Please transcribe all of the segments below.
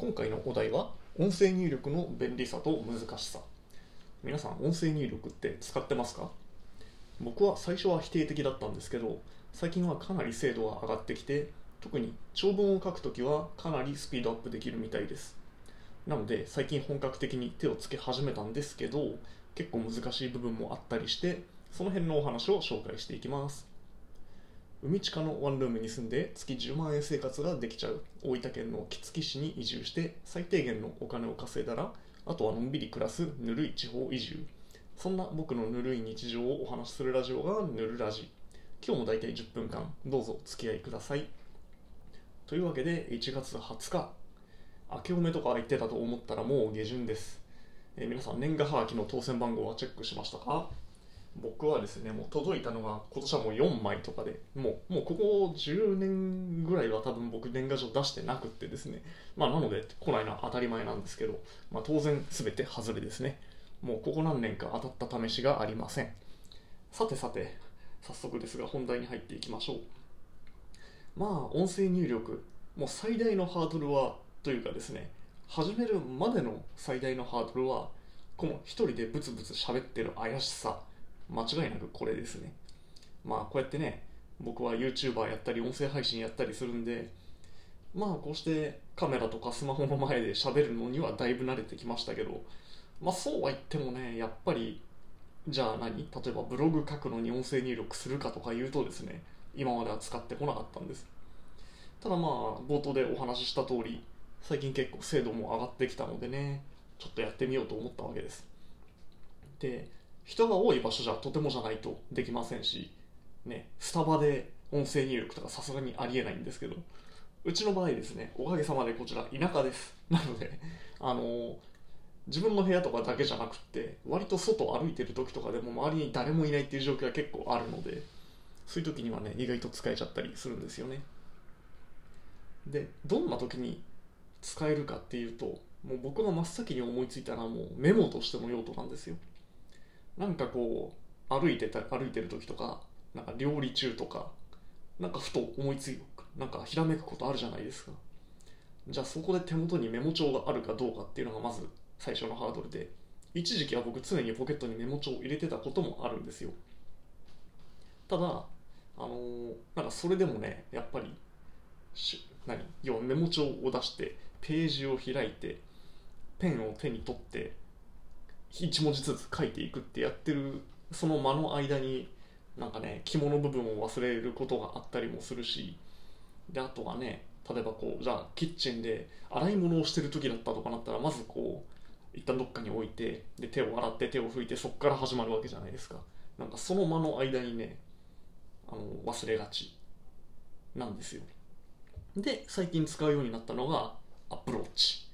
今回のお題は音声入力の便利さと難しさ。皆さん音声入力って使ってますか？僕は最初は否定的だったんですけど最近はかなり精度が上がってきて特に長文を書くときはかなりスピードアップできるみたいです。なので最近本格的に手をつけ始めたんですけど結構難しい部分もあったりしてその辺のお話を紹介していきます。海地下のワンルームに住んで月10万円生活ができちゃう。大分県の杵築市に移住して最低限のお金を稼いだらあとはのんびり暮らすぬるい地方移住。そんな僕のぬるい日常をお話しするラジオがぬるラジ。今日も大体10分間どうぞお付き合いください。というわけで1月20日明けおめとか言ってたと思ったらもう下旬です、えー皆さん年賀はがきの当選番号はチェックしましたか？僕はですねもう届いたのが今年はもう4枚とかでもうもうここ10年ぐらいは多分僕年賀状出してなくってですね。まあなので来ないのは当たり前なんですけど、まあ、当然全て外れですね。もうここ何年か当たった試しがありません。さてさて早速ですが本題に入っていきましょう。まあ音声入力もう最大のハードルはというかですね始めるまでの最大のハードルはこの一人でブツブツ喋ってる怪しさ。間違いなくこれですね。まあこうやってね僕は YouTuber やったり音声配信やったりするんでまあこうしてカメラとかスマホの前で喋るのにはだいぶ慣れてきましたけどまあそうは言ってもねやっぱりじゃあ何？例えばブログ書くのに音声入力するかとか言うとですね今までは使ってこなかったんです。ただまあ冒頭でお話しした通り最近結構精度も上がってきたのでねちょっとやってみようと思ったわけです。で人が多い場所じゃとてもじゃないとできませんしねスタバで音声入力とかさすがにありえないんですけどうちの場合ですねおかげさまでこちら田舎です。なのであの自分の部屋とかだけじゃなくって割と外歩いてる時とかでも周りに誰もいないっていう状況が結構あるのでそういう時にはね意外と使えちゃったりするんですよね。でどんな時に使えるかっていうともう僕が真っ先に思いついたのはもうメモとしての用途なんですよ。なんかこう歩いてた歩いてる時とかなんか料理中とかなんかふと思いついなんかひらめくことあるじゃないですか。じゃあそこで手元にメモ帳があるかどうかっていうのがまず最初のハードルで一時期は僕常にポケットにメモ帳を入れてたこともあるんですよ。ただあのーなんかそれでもねやっぱりし何要はメモ帳を出してページを開いてペンを手に取って一文字ずつ書いていくってやってるその間の間になんかね肝の部分を忘れることがあったりもするしであとはね例えばこうじゃあキッチンで洗い物をしてる時だったとかなったらまずこう一旦どっかに置いてで手を洗って手を拭いてそこから始まるわけじゃないですか。なんかその間の間にねあの忘れがちなんですよ。で最近使うようになったのが Apple Watch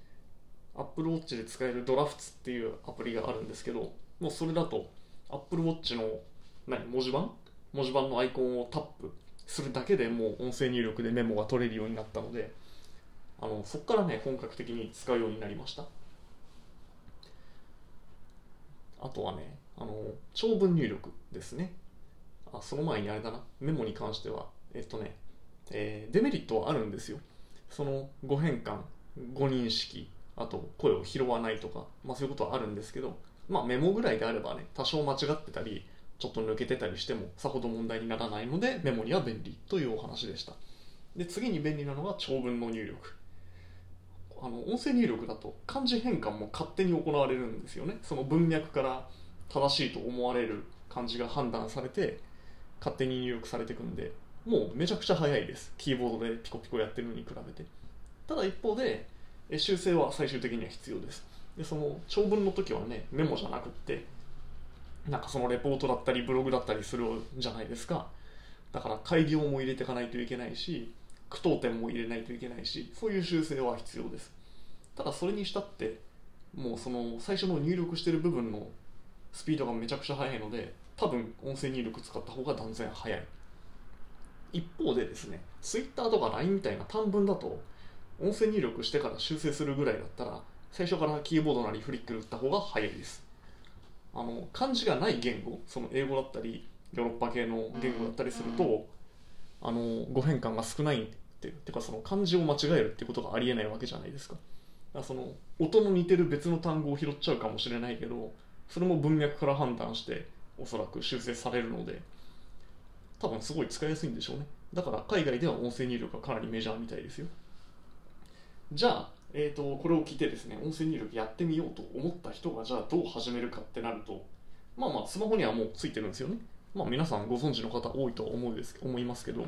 Apple Watch で使えるドラフツっていうアプリがあるんですけどもうそれだと Apple Watch の何文字盤？文字盤のアイコンをタップするだけでもう音声入力でメモが取れるようになったのであのそこからね本格的に使うようになりました。あとはねあの長文入力ですね。あその前にあれだな。メモに関してはえっとね、えーデメリットはあるんですよ。その誤変換誤認識あと声を拾わないとか、まあ、そういうことはあるんですけど、まあ、メモぐらいであればね多少間違ってたりちょっと抜けてたりしてもさほど問題にならないのでメモには便利というお話でした。で次に便利なのが長文の入力。あの音声入力だと漢字変換も勝手に行われるんですよね。その文脈から正しいと思われる漢字が判断されて勝手に入力されていくんでもうめちゃくちゃ早いです。キーボードでピコピコやってるのに比べて。ただ一方で修正は最終的には必要です。でその長文の時はねメモじゃなくってなんかそのレポートだったりブログだったりするじゃないですか。だから改行も入れていかないといけないし句読点も入れないといけないしそういう修正は必要です。ただそれにしたってもうその最初の入力してる部分のスピードがめちゃくちゃ速いので多分音声入力使った方が断然速い。一方でですね Twitter とか LINE みたいな短文だと音声入力してから修正するぐらいだったら最初からキーボードなりフリック打った方が早いです。あの漢字がない言語その英語だったりヨーロッパ系の言語だったりするとあの語変換が少ないっててかその漢字を間違えるってことがありえないわけじゃないですか。その音の似てる別の単語を拾っちゃうかもしれないけどそれも文脈から判断しておそらく修正されるので多分すごい使いやすいんでしょうね。だから海外では音声入力がかなりメジャーみたいですよじゃあ、えーと、これを聞いてですね音声入力やってみようと思った人がじゃあどう始めるかってなるとまあまあスマホにはもうついてるんですよね。まあ皆さんご存知の方多いと思うです思いますけど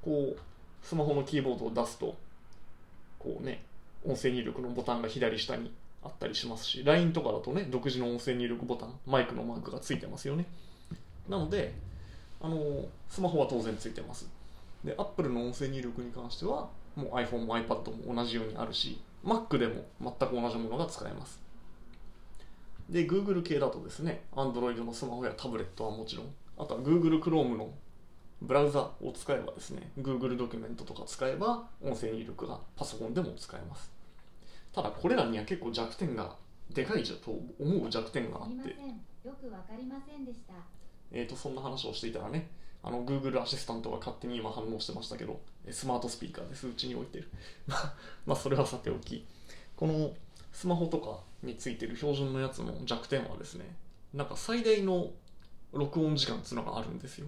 こうスマホのキーボードを出すとこうね音声入力のボタンが左下にあったりしますし LINE とかだとね独自の音声入力ボタンマイクのマークがついてますよね。なのであのスマホは当然ついてます。で Apple の音声入力に関してはもう iPhone も iPad も同じようにあるし Mac でも全く同じものが使えます。で Google 系だとですね Android のスマホやタブレットはもちろんあとは Google Chrome のブラウザを使えばですね Google ドキュメントとか使えば音声入力がパソコンでも使えます。ただこれらには結構弱点がでかいじゃと思う弱点があって。よくわかりませんでした。えーとそんな話をしていたらねあの Google アシスタントが勝手に今反応してましたけどスマートスピーカーです。うちに置いてる。まあそれはさておき。このスマホとかについてる標準のやつの弱点はですねなんか最大の録音時間っていうのがあるんですよ。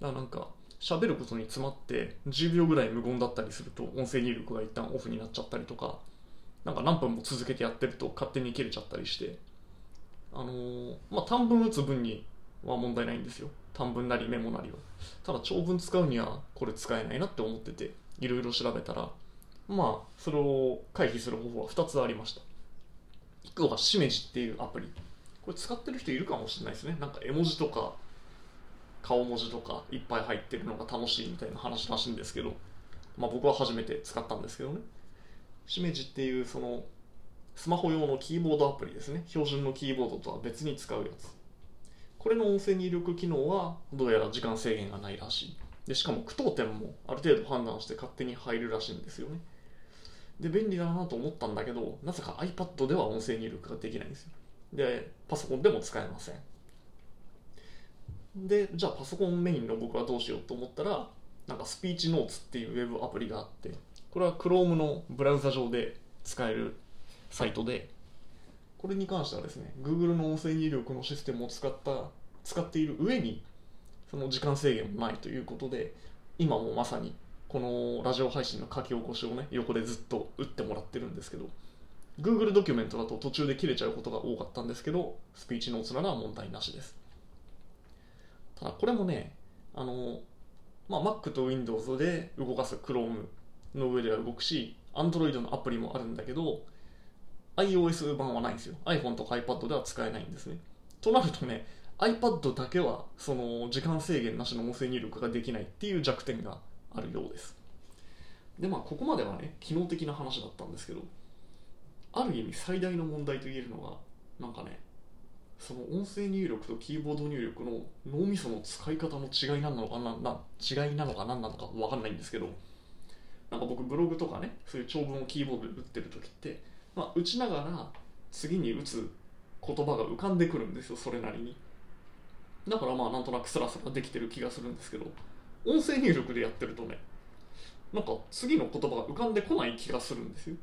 だからなんか喋ることに詰まって10秒ぐらい無言だったりすると音声入力が一旦オフになっちゃったりとかなんか何分も続けてやってると勝手に切れちゃったりしてあのー、まあ短文打つ分には問題ないんですよ。短文なりメモなりは。ただ長文使うにはこれ使えないなって思ってていろいろ調べたらまあそれを回避する方法は2つありました。1個がしめじっていうアプリ。これ使ってる人いるかもしれないですね。なんか絵文字とか顔文字とかいっぱい入ってるのが楽しいみたいな話らしいんですけど、まあ、僕は初めて使ったんですけどね。しめじっていうそのスマホ用のキーボードアプリですね。標準のキーボードとは別に使うやつ。これの音声入力機能はどうやら時間制限がないらしい。でしかも句読点もある程度判断して勝手に入るらしいんですよね。で便利だなと思ったんだけどなぜか iPad では音声入力ができないんですよ。でパソコンでも使えません。でじゃあパソコンメインの僕はどうしようと思ったらなんかスピーチノーツっていうウェブアプリがあってこれは Chrome のブラウザ上で使えるサイトでこれに関してはですね Google の音声入力のシステムを使った使っている上にその時間制限もないということで今もまさにこのラジオ配信の書き起こしをね横でずっと打ってもらってるんですけど Google ドキュメントだと途中で切れちゃうことが多かったんですけどスピーチノーツなら問題なしです。ただこれもねあの、まあ、Mac と Windows で動かす Chrome の上では動くし Android のアプリもあるんだけど iOS 版はないんですよ。iPhone とか iPad では使えないんですね。となるとね iPad だけはその時間制限なしの音声入力ができないっていう弱点があるようです。でまあここまではね機能的な話だったんですけどある意味最大の問題と言えるのがなんかねその音声入力とキーボード入力の脳みその使い方の違いなのかなな違いなのか何なのか分かんないんですけどなんか僕ブログとかねそういう長文をキーボードで打ってる時ってまあ、打ちながら次に打つ言葉が浮かんでくるんですよそれなりに。だからまあなんとなくスラスラできてる気がするんですけど。音声入力でやってるとねなんか次の言葉が浮かんでこない気がするんですよ。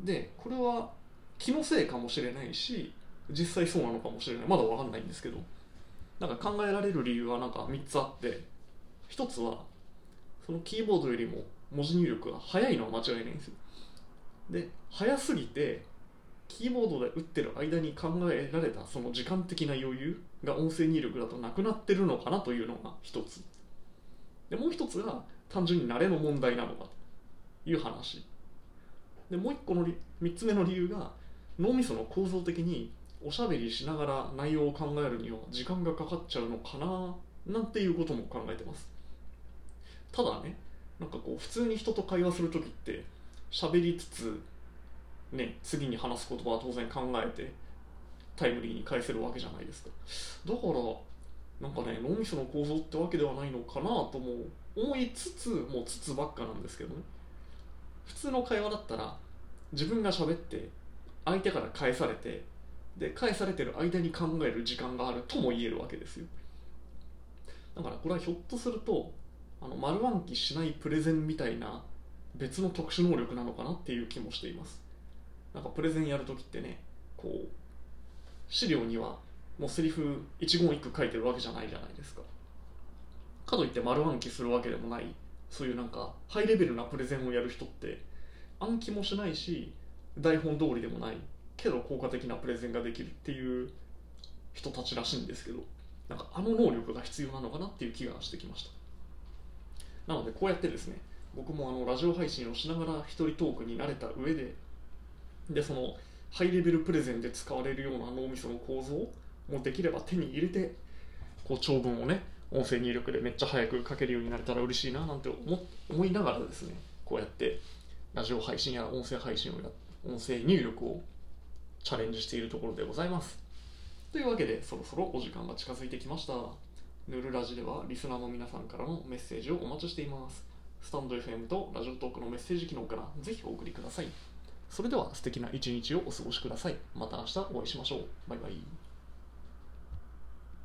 でこれは気のせいかもしれないし実際そうなのかもしれない。まだ分かんないんですけど。なんか考えられる理由はなんか3つあって。1つはそのキーボードよりも文字入力が速いのは間違いないんですよ。で早すぎてキーボードで打ってる間に考えられたその時間的な余裕が音声入力だとなくなってるのかなというのが一つ。でもう一つが単純に慣れの問題なのかという話。でもう一個の3つ目の理由が脳みその構造的におしゃべりしながら内容を考えるには時間がかかっちゃうのかななんていうことも考えてます。ただねなんかこう普通に人と会話する時って喋りつつ、ね、次に話す言葉は当然考えてタイムリーに返せるわけじゃないですか。だからなんかね脳みその構造ってわけではないのかなとも思いつつもうつつばっかなんですけどね。普通の会話だったら自分が喋って相手から返されてで返されてる間に考える時間があるとも言えるわけですよ。だからこれはひょっとするとあの丸暗記しないプレゼンみたいな別の特殊能力なのかなっていう気もしています。なんかプレゼンやるときってねこう資料にはもうセリフ一言一句書いてるわけじゃないじゃないですか。かといって丸暗記するわけでもないそういうなんかハイレベルなプレゼンをやる人って暗記もしないし台本通りでもないけど効果的なプレゼンができるっていう人たちらしいんですけどなんかあの能力が必要なのかなっていう気がしてきました。なのでこうやってですね僕もあのラジオ配信をしながら一人トークに慣れた上ででそのハイレベルプレゼンで使われるような脳みその構造もできれば手に入れてこう長文をね音声入力でめっちゃ早く書けるようになれたら嬉しいななんて思いながらですねこうやってラジオ配信や音声配信をや音声入力をチャレンジしているところでございます。というわけでそろそろお時間が近づいてきました。ヌルラジではリスナーの皆さんからのメッセージをお待ちしています。スタンド FM とラジオトークのメッセージ機能からぜひお送りください。それでは素敵な一日をお過ごしください。また明日お会いしましょう。バイバイ。